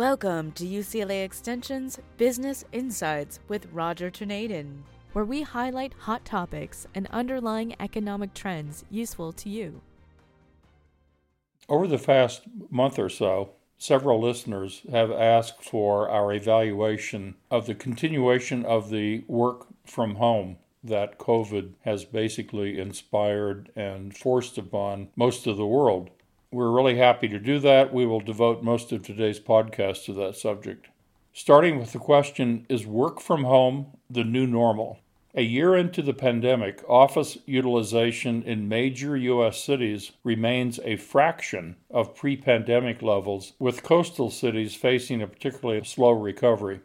Welcome to UCLA Extension's Business Insights with Roger Tornadin, where we highlight hot topics and underlying economic trends useful to you. Over the past month or so, several listeners have asked for our evaluation of the continuation of the work from home that COVID has basically inspired and forced upon most of the world. We're really happy to do that. We will devote most of today's podcast to that subject. Starting with the question Is work from home the new normal? A year into the pandemic, office utilization in major U.S. cities remains a fraction of pre pandemic levels, with coastal cities facing a particularly slow recovery.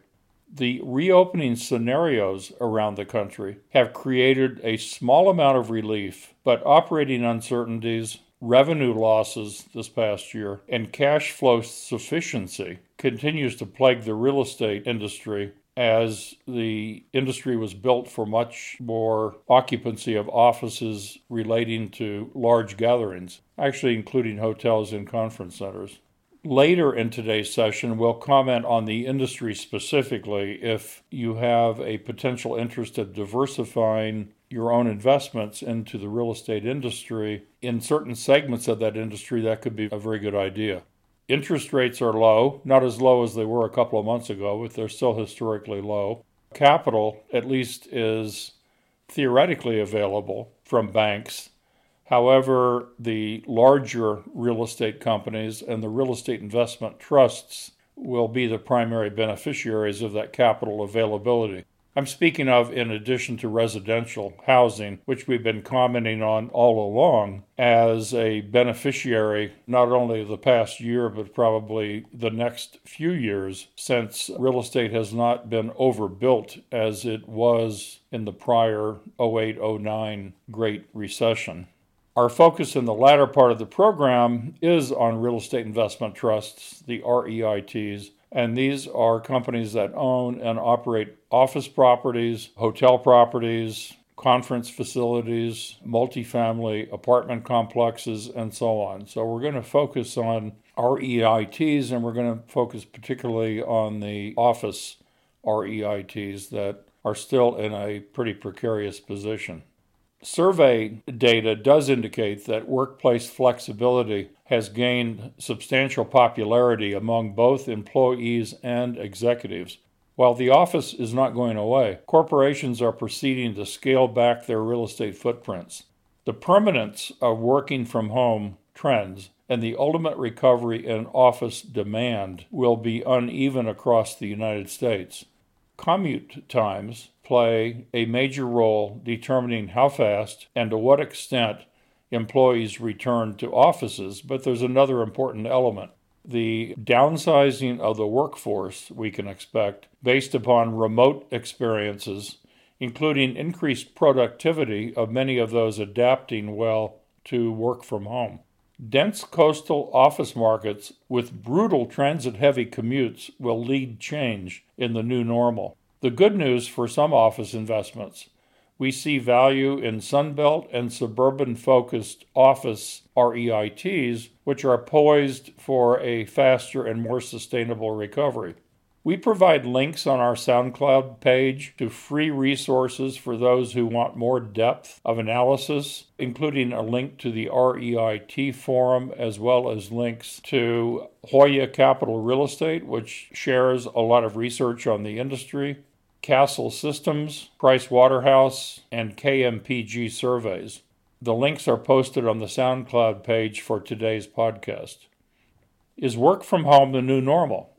The reopening scenarios around the country have created a small amount of relief, but operating uncertainties, revenue losses this past year, and cash flow sufficiency continues to plague the real estate industry as the industry was built for much more occupancy of offices relating to large gatherings, actually including hotels and conference centers. Later in today's session, we'll comment on the industry specifically if you have a potential interest in diversifying your own investments into the real estate industry. In certain segments of that industry, that could be a very good idea. Interest rates are low, not as low as they were a couple of months ago, but they're still historically low. Capital, at least, is theoretically available from banks. However, the larger real estate companies and the real estate investment trusts will be the primary beneficiaries of that capital availability. I'm speaking of in addition to residential housing, which we've been commenting on all along as a beneficiary not only the past year, but probably the next few years, since real estate has not been overbuilt as it was in the prior 08 09 Great Recession. Our focus in the latter part of the program is on real estate investment trusts, the REITs, and these are companies that own and operate office properties, hotel properties, conference facilities, multifamily apartment complexes, and so on. So we're going to focus on REITs and we're going to focus particularly on the office REITs that are still in a pretty precarious position. Survey data does indicate that workplace flexibility has gained substantial popularity among both employees and executives. While the office is not going away, corporations are proceeding to scale back their real estate footprints. The permanence of working from home trends and the ultimate recovery in office demand will be uneven across the United States. Commute times play a major role determining how fast and to what extent employees return to offices, but there's another important element. The downsizing of the workforce we can expect based upon remote experiences, including increased productivity of many of those adapting well to work from home. Dense coastal office markets with brutal transit heavy commutes will lead change in the new normal. The good news for some office investments we see value in Sunbelt and suburban focused office REITs, which are poised for a faster and more sustainable recovery. We provide links on our SoundCloud page to free resources for those who want more depth of analysis, including a link to the REIT forum as well as links to Hoya Capital Real Estate, which shares a lot of research on the industry, Kastle Systems, Price Waterhouse, and KMPG surveys. The links are posted on the SoundCloud page for today's podcast. Is work from home the new normal?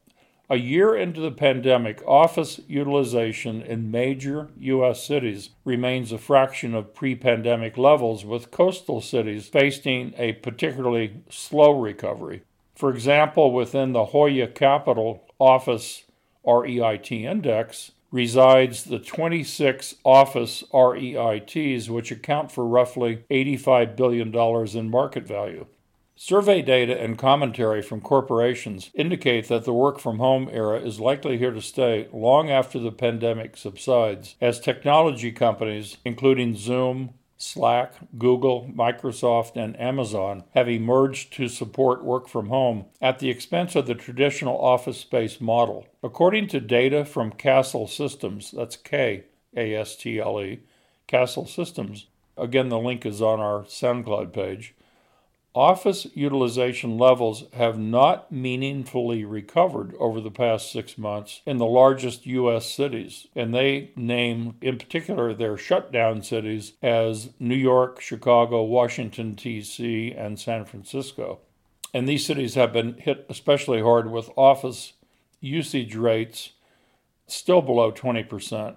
A year into the pandemic, office utilization in major U.S. cities remains a fraction of pre pandemic levels, with coastal cities facing a particularly slow recovery. For example, within the Hoya Capital Office REIT Index resides the 26 office REITs, which account for roughly $85 billion in market value. Survey data and commentary from corporations indicate that the work from home era is likely here to stay long after the pandemic subsides, as technology companies, including Zoom, Slack, Google, Microsoft, and Amazon have emerged to support work from home at the expense of the traditional office space model. According to data from Kastle Systems, that's K A S T L E, Kastle Systems, again, the link is on our SoundCloud page. Office utilization levels have not meaningfully recovered over the past six months in the largest U.S. cities, and they name in particular their shutdown cities as New York, Chicago, Washington, D.C., and San Francisco. And these cities have been hit especially hard with office usage rates still below 20%.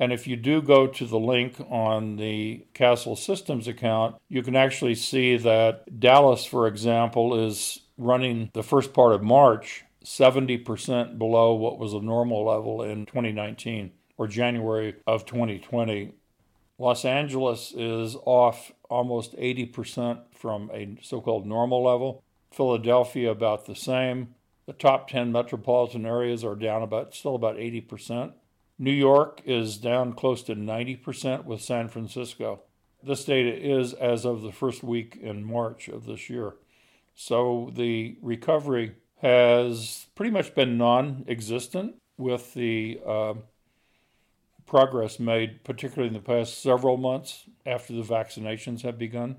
And if you do go to the link on the Kastle Systems account, you can actually see that Dallas, for example, is running the first part of March 70% below what was a normal level in 2019 or January of 2020. Los Angeles is off almost 80% from a so called normal level. Philadelphia, about the same. The top 10 metropolitan areas are down about, still about 80%. New York is down close to 90% with San Francisco. This data is as of the first week in March of this year. So the recovery has pretty much been non existent with the uh, progress made, particularly in the past several months after the vaccinations have begun.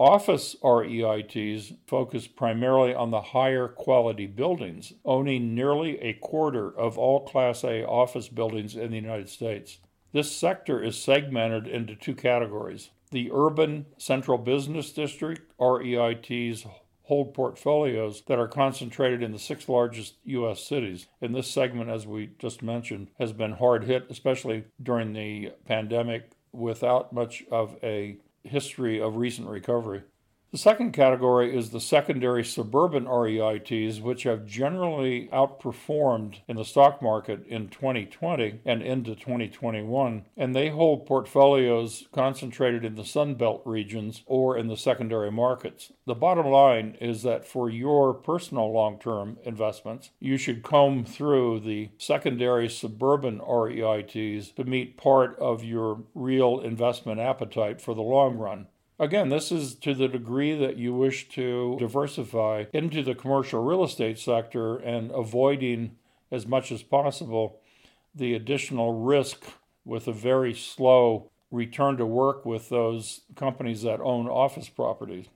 Office REITs focus primarily on the higher quality buildings, owning nearly a quarter of all Class A office buildings in the United States. This sector is segmented into two categories. The urban central business district REITs hold portfolios that are concentrated in the six largest U.S. cities. And this segment, as we just mentioned, has been hard hit, especially during the pandemic, without much of a history of recent recovery. The second category is the secondary suburban REITs, which have generally outperformed in the stock market in 2020 and into 2021, and they hold portfolios concentrated in the Sunbelt regions or in the secondary markets. The bottom line is that for your personal long term investments, you should comb through the secondary suburban REITs to meet part of your real investment appetite for the long run. Again, this is to the degree that you wish to diversify into the commercial real estate sector and avoiding as much as possible the additional risk with a very slow return to work with those companies that own office properties.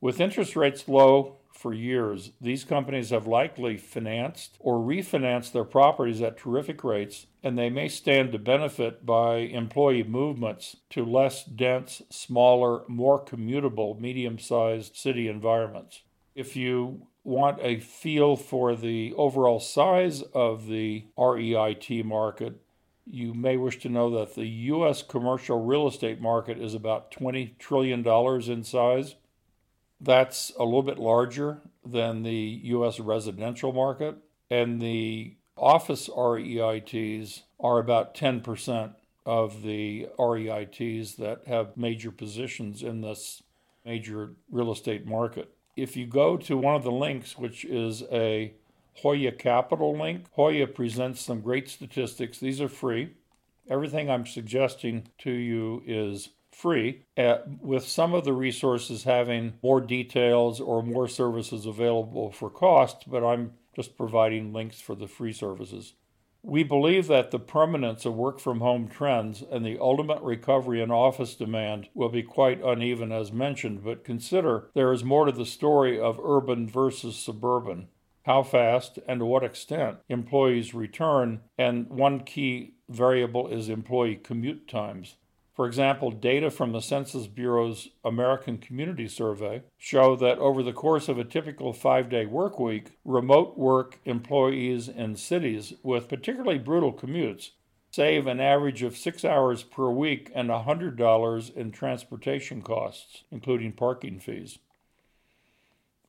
With interest rates low, for years. These companies have likely financed or refinanced their properties at terrific rates, and they may stand to benefit by employee movements to less dense, smaller, more commutable, medium sized city environments. If you want a feel for the overall size of the REIT market, you may wish to know that the U.S. commercial real estate market is about $20 trillion in size. That's a little bit larger than the U.S. residential market, and the office REITs are about 10% of the REITs that have major positions in this major real estate market. If you go to one of the links, which is a Hoya Capital link, Hoya presents some great statistics. These are free. Everything I'm suggesting to you is free, uh, with some of the resources having more details or more services available for cost, but I'm just providing links for the free services. We believe that the permanence of work from home trends and the ultimate recovery in office demand will be quite uneven, as mentioned, but consider there is more to the story of urban versus suburban. How fast and to what extent employees return, and one key variable is employee commute times. For example, data from the Census Bureau's American Community Survey show that over the course of a typical five day work week, remote work employees in cities with particularly brutal commutes save an average of six hours per week and $100 in transportation costs, including parking fees.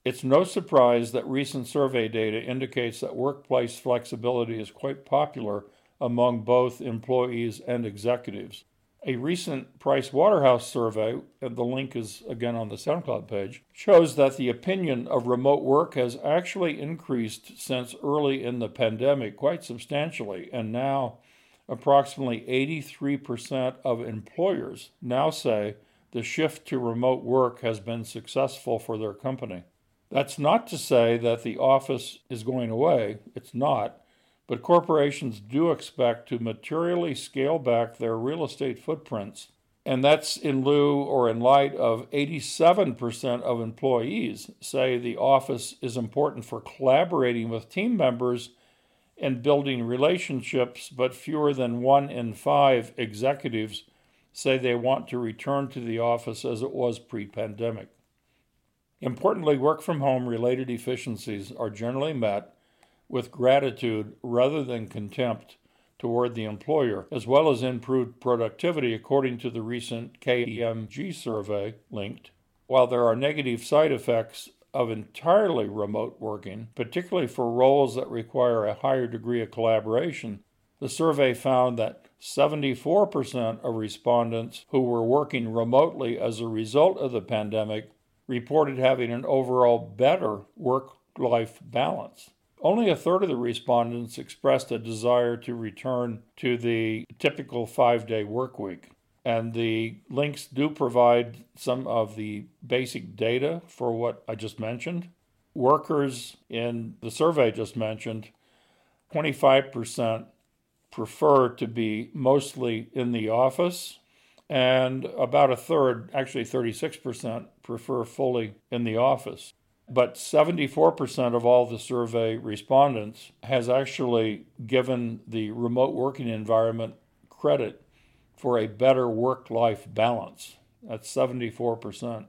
It's no surprise that recent survey data indicates that workplace flexibility is quite popular among both employees and executives. A recent Price Waterhouse survey, the link is again on the SoundCloud page, shows that the opinion of remote work has actually increased since early in the pandemic quite substantially, and now approximately 83% of employers now say the shift to remote work has been successful for their company. That's not to say that the office is going away, it's not, but corporations do expect to materially scale back their real estate footprints. And that's in lieu or in light of 87% of employees say the office is important for collaborating with team members and building relationships, but fewer than one in five executives say they want to return to the office as it was pre pandemic. Importantly, work from home related efficiencies are generally met with gratitude rather than contempt toward the employer, as well as improved productivity, according to the recent KPMG survey linked. While there are negative side effects of entirely remote working, particularly for roles that require a higher degree of collaboration, the survey found that 74% of respondents who were working remotely as a result of the pandemic reported having an overall better work life balance. Only a third of the respondents expressed a desire to return to the typical five day work week. And the links do provide some of the basic data for what I just mentioned. Workers in the survey just mentioned, 25% prefer to be mostly in the office, and about a third, actually 36%, prefer fully in the office. But 74% of all the survey respondents has actually given the remote working environment credit for a better work life balance. That's 74%.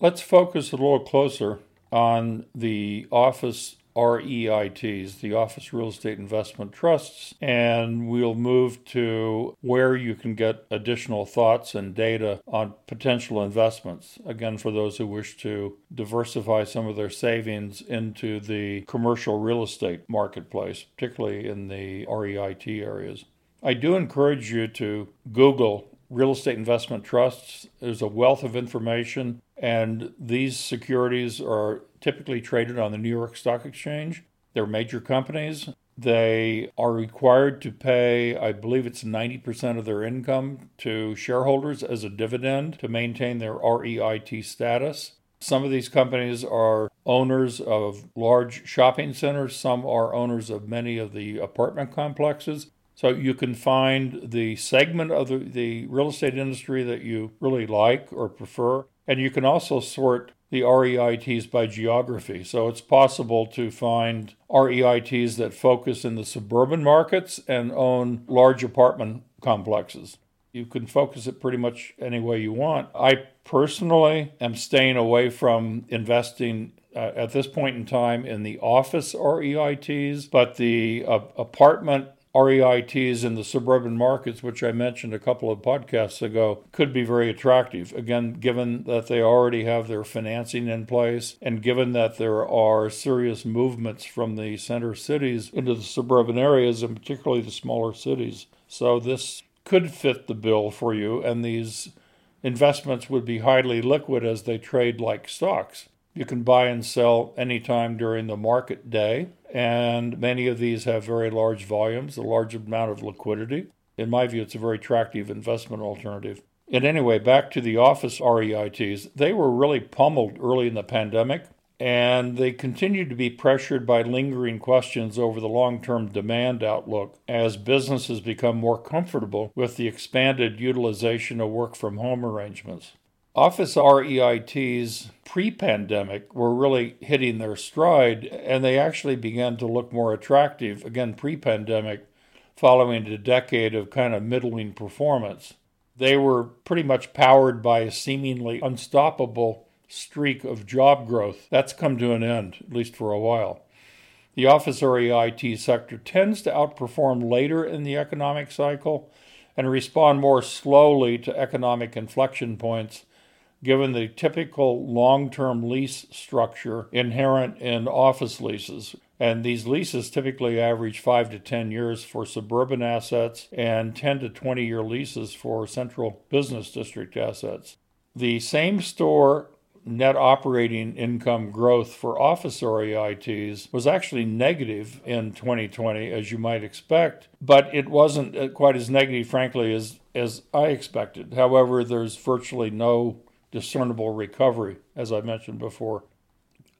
Let's focus a little closer on the office REITs, the Office Real Estate Investment Trusts, and we'll move to where you can get additional thoughts and data on potential investments. Again, for those who wish to diversify some of their savings into the commercial real estate marketplace, particularly in the REIT areas. I do encourage you to Google real estate investment trusts. There's a wealth of information, and these securities are typically traded on the New York Stock Exchange. They're major companies. They are required to pay, I believe it's 90% of their income to shareholders as a dividend to maintain their REIT status. Some of these companies are owners of large shopping centers, some are owners of many of the apartment complexes. So you can find the segment of the, the real estate industry that you really like or prefer. And you can also sort the REITs by geography. So it's possible to find REITs that focus in the suburban markets and own large apartment complexes. You can focus it pretty much any way you want. I personally am staying away from investing uh, at this point in time in the office REITs, but the uh, apartment REITs in the suburban markets, which I mentioned a couple of podcasts ago, could be very attractive. Again, given that they already have their financing in place and given that there are serious movements from the center cities into the suburban areas and particularly the smaller cities. So this could fit the bill for you, and these investments would be highly liquid as they trade like stocks. You can buy and sell anytime during the market day and many of these have very large volumes, a large amount of liquidity. In my view, it's a very attractive investment alternative. And anyway, back to the office REITs, they were really pummeled early in the pandemic, and they continue to be pressured by lingering questions over the long term demand outlook as businesses become more comfortable with the expanded utilization of work from home arrangements. Office REITs pre pandemic were really hitting their stride, and they actually began to look more attractive, again, pre pandemic, following a decade of kind of middling performance. They were pretty much powered by a seemingly unstoppable streak of job growth. That's come to an end, at least for a while. The office REIT sector tends to outperform later in the economic cycle and respond more slowly to economic inflection points given the typical long term lease structure inherent in office leases. And these leases typically average 5 to 10 years for suburban assets and 10 to 20 year leases for central business district assets. The same store net operating income growth for office REITs was actually negative in 2020, as you might expect, but it wasn't uh, quite as negative, frankly, as, as I expected. However, there's virtually no discernible recovery, as I mentioned before.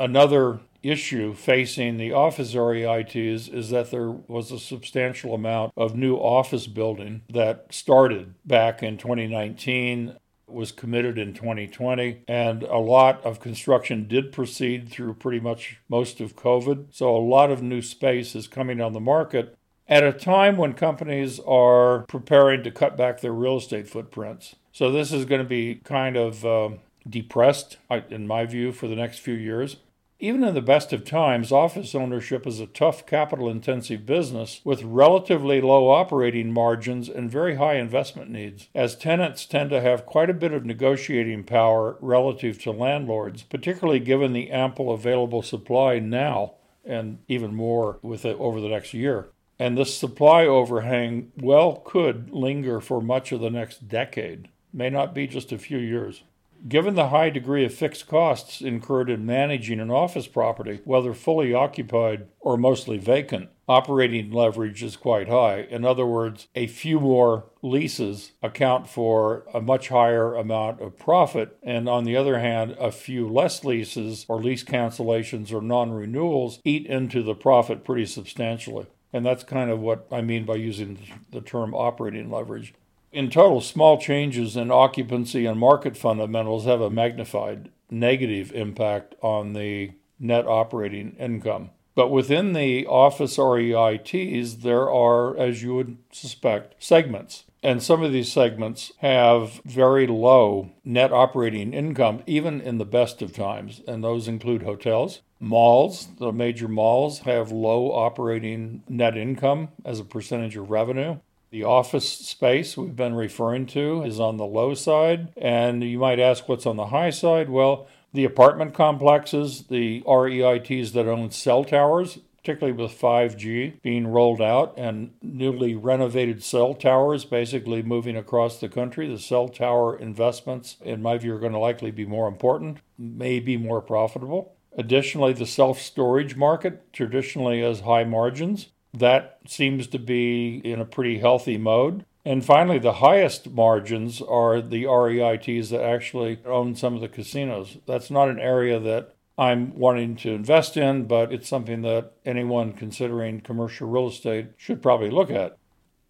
Another issue facing the office REITs is that there was a substantial amount of new office building that started back in 2019 was committed in 2020, and a lot of construction did proceed through pretty much most of COVID. So, a lot of new space is coming on the market at a time when companies are preparing to cut back their real estate footprints. So, this is going to be kind of uh, depressed, in my view, for the next few years. Even in the best of times, office ownership is a tough capital intensive business with relatively low operating margins and very high investment needs, as tenants tend to have quite a bit of negotiating power relative to landlords, particularly given the ample available supply now and even more with it over the next year. And this supply overhang well could linger for much of the next decade, may not be just a few years. Given the high degree of fixed costs incurred in managing an office property, whether fully occupied or mostly vacant, operating leverage is quite high. In other words, a few more leases account for a much higher amount of profit, and on the other hand, a few less leases or lease cancellations or non renewals eat into the profit pretty substantially. And that's kind of what I mean by using the term operating leverage. In total, small changes in occupancy and market fundamentals have a magnified negative impact on the net operating income. But within the office REITs, there are, as you would suspect, segments. And some of these segments have very low net operating income, even in the best of times. And those include hotels, malls. The major malls have low operating net income as a percentage of revenue. The office space we've been referring to is on the low side. And you might ask what's on the high side? Well, the apartment complexes, the REITs that own cell towers, particularly with 5G being rolled out and newly renovated cell towers basically moving across the country. The cell tower investments, in my view, are going to likely be more important, may be more profitable. Additionally, the self storage market traditionally has high margins. That seems to be in a pretty healthy mode. And finally, the highest margins are the REITs that actually own some of the casinos. That's not an area that I'm wanting to invest in, but it's something that anyone considering commercial real estate should probably look at.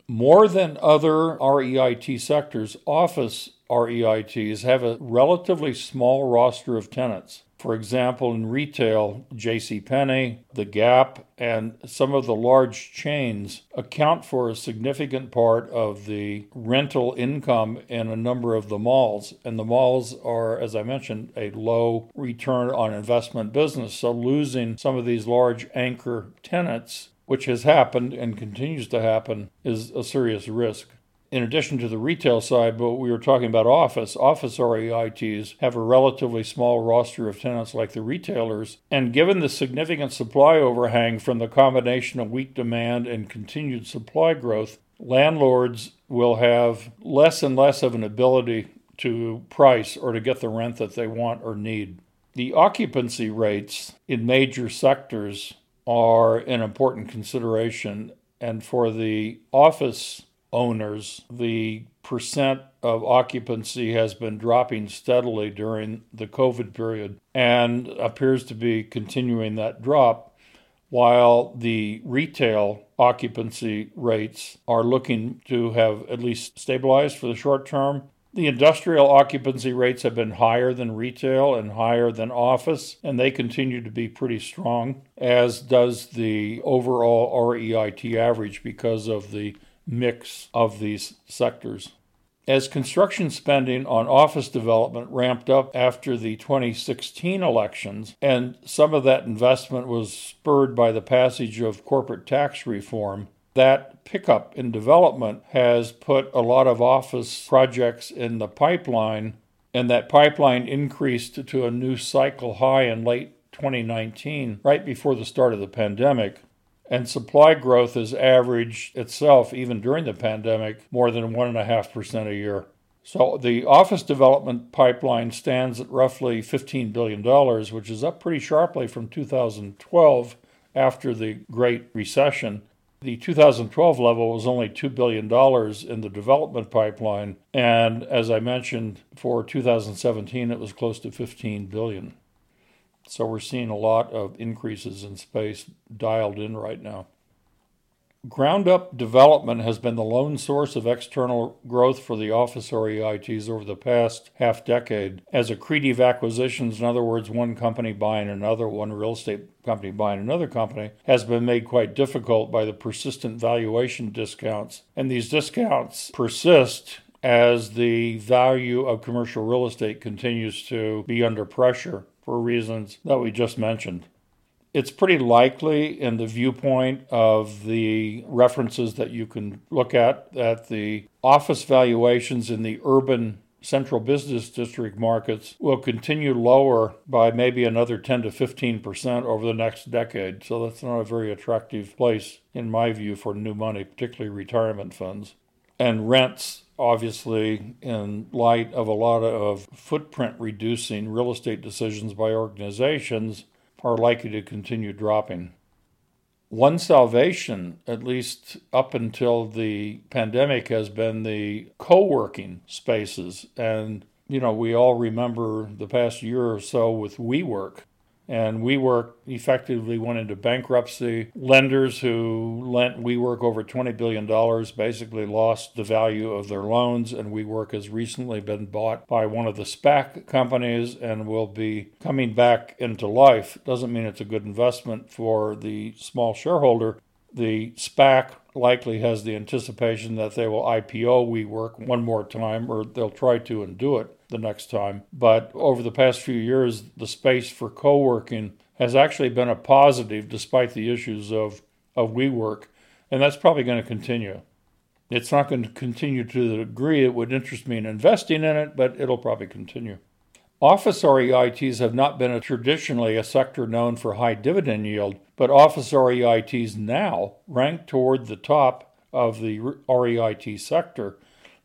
More than other REIT sectors, office REITs have a relatively small roster of tenants. For example, in retail, J.C. Penney, The Gap, and some of the large chains account for a significant part of the rental income in a number of the malls. And the malls are, as I mentioned, a low return on investment business. So losing some of these large anchor tenants which has happened and continues to happen, is a serious risk in addition to the retail side, but we were talking about office. Office REITs have a relatively small roster of tenants like the retailers, and given the significant supply overhang from the combination of weak demand and continued supply growth, landlords will have less and less of an ability to price or to get the rent that they want or need. The occupancy rates in major sectors are an important consideration, and for the office owners, the percent of occupancy has been dropping steadily during the COVID period and appears to be continuing that drop, while the retail occupancy rates are looking to have at least stabilized for the short term. The industrial occupancy rates have been higher than retail and higher than office, and they continue to be pretty strong, as does the overall REIT average because of the mix of these sectors. As construction spending on office development ramped up after the 2016 elections, and some of that investment was spurred by the passage of corporate tax reform, that pickup in development has put a lot of office projects in the pipeline, and that pipeline increased to a new cycle high in late 2019, right before the start of the pandemic. And supply growth has averaged itself, even during the pandemic, more than 1.5% a year. So the office development pipeline stands at roughly $15 billion, which is up pretty sharply from 2012 after the Great Recession. The 2012 level was only $2 billion in the development pipeline, and as I mentioned, for 2017 it was close to 15 billion. So we're seeing a lot of increases in space dialed in right now. Ground up development has been the lone source of external growth for the office REITs over the past half decade. As accretive acquisitions, in other words, one company buying another, one real estate company buying another company, has been made quite difficult by the persistent valuation discounts. And these discounts persist as the value of commercial real estate continues to be under pressure for reasons that we just mentioned it's pretty likely in the viewpoint of the references that you can look at that the office valuations in the urban central business district markets will continue lower by maybe another 10 to 15 percent over the next decade. So that's not a very attractive place, in my view, for new money, particularly retirement funds. And rents, obviously, in light of a lot of footprint reducing real estate decisions by organizations, are likely to continue dropping. One salvation, at least up until the pandemic, has been the co working spaces. And, you know, we all remember the past year or so with WeWork and WeWork effectively went into bankruptcy. Lenders who lent WeWork over $20 billion basically lost the value of their loans, and WeWork has recently been bought by one of the SPAC companies and will be coming back into life. Doesn't mean it's a good investment for the small shareholder. The SPAC likely has the anticipation that they will IPO WeWork one more time, or they'll try to and do it the next time. But over the past few years, the space for co working has actually been a positive despite the issues of, of WeWork, and that's probably going to continue. It's not going to continue to the degree it would interest me in investing in it, but it'll probably continue. Office REITs have not been a, traditionally a sector known for high dividend yield, but office REITs now rank toward the top of the REIT sector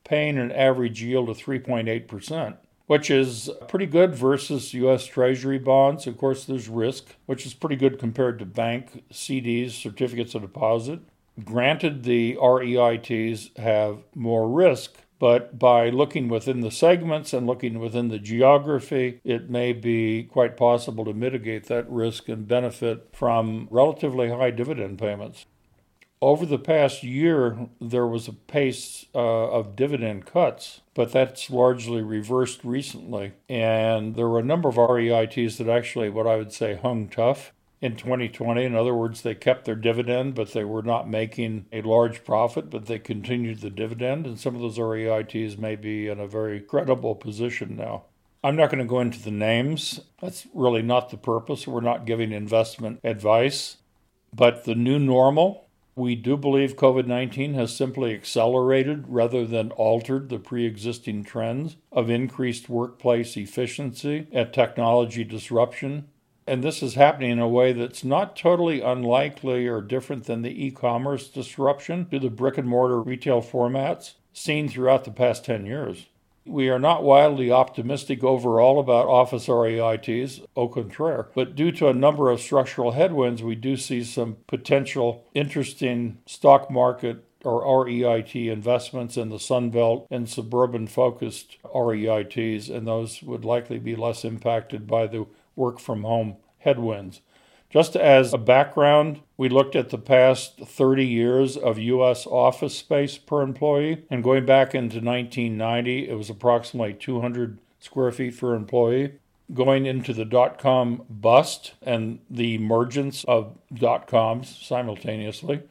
paying an average yield of 3.8%, which is pretty good versus U.S. Treasury bonds. Of course, there's risk, which is pretty good compared to bank CDs, certificates of deposit. Granted, the REITs have more risk, but by looking within the segments and looking within the geography, it may be quite possible to mitigate that risk and benefit from relatively high dividend payments. Over the past year, there was a pace uh, of dividend cuts, but that's largely reversed recently. And there were a number of REITs that actually, what I would say, hung tough in 2020. In other words, they kept their dividend, but they were not making a large profit, but they continued the dividend. And some of those REITs may be in a very credible position now. I'm not going to go into the names. That's really not the purpose. We're not giving investment advice. But the new normal we do believe COVID 19 has simply accelerated rather than altered the pre existing trends of increased workplace efficiency and technology disruption. And this is happening in a way that's not totally unlikely or different than the e commerce disruption to the brick and mortar retail formats seen throughout the past 10 years. We are not wildly optimistic overall about office REITs, au contraire, but due to a number of structural headwinds, we do see some potential interesting stock market or REIT investments in the Sun Belt and suburban focused REITs, and those would likely be less impacted by the work from home headwinds. Just as a background, we looked at the past 30 years of U.S. office space per employee, and going back into 1990, it was approximately 200 square feet per employee. Going into the dot com bust and the emergence of dot coms simultaneously,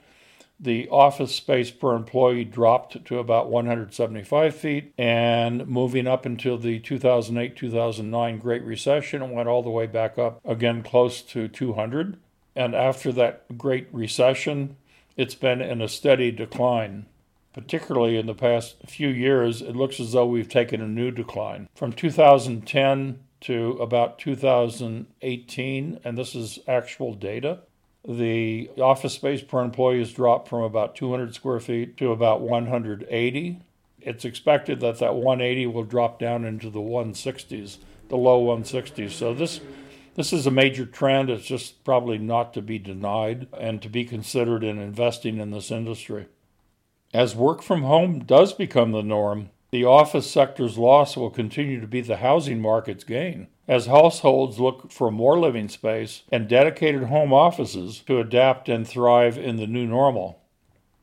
the office space per employee dropped to about 175 feet, and moving up until the 2008 2009 Great Recession, went all the way back up again close to 200. And after that Great Recession, it's been in a steady decline. Particularly in the past few years, it looks as though we've taken a new decline. From 2010 to about 2018, and this is actual data, the office space per employee has dropped from about 200 square feet to about 180. It's expected that that 180 will drop down into the 160s, the low 160s. So this this is a major trend. It's just probably not to be denied and to be considered in investing in this industry. As work from home does become the norm, the office sector's loss will continue to be the housing market's gain as households look for more living space and dedicated home offices to adapt and thrive in the new normal.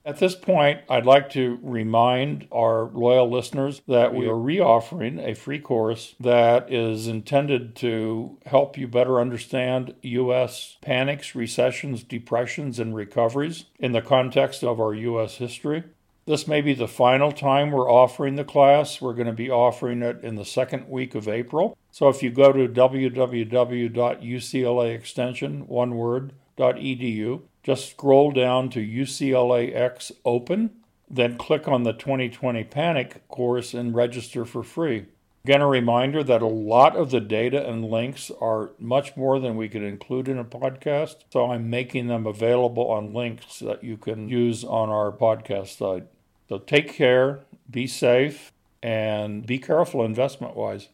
At this point, I'd like to remind our loyal listeners that we are reoffering a free course that is intended to help you better understand U.S. panics, recessions, depressions, and recoveries in the context of our U.S. history. This may be the final time we're offering the class. We're going to be offering it in the second week of April. So if you go to www.uclaextension, one word, .edu, just scroll down to UCLAX Open, then click on the 2020 Panic course and register for free. Again, a reminder that a lot of the data and links are much more than we could include in a podcast, so I'm making them available on links that you can use on our podcast site. So take care, be safe, and be careful investment wise.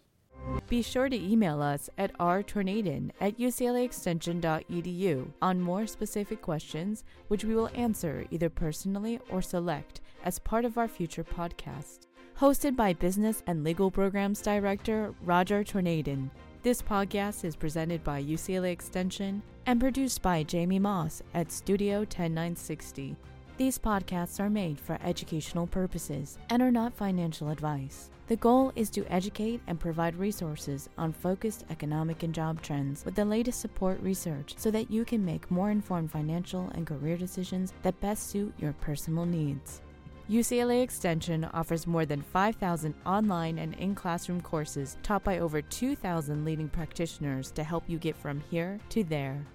Be sure to email us at rtornadin at uclaextension.edu on more specific questions, which we will answer either personally or select as part of our future podcast. Hosted by Business and Legal Programs Director Roger Tornadin, this podcast is presented by UCLA Extension and produced by Jamie Moss at Studio 10960. These podcasts are made for educational purposes and are not financial advice. The goal is to educate and provide resources on focused economic and job trends with the latest support research so that you can make more informed financial and career decisions that best suit your personal needs. UCLA Extension offers more than 5,000 online and in classroom courses taught by over 2,000 leading practitioners to help you get from here to there.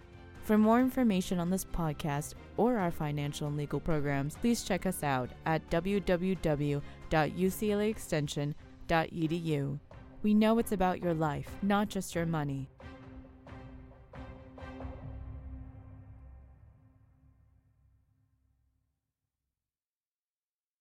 For more information on this podcast or our financial and legal programs, please check us out at www.uclaextension.edu. We know it's about your life, not just your money.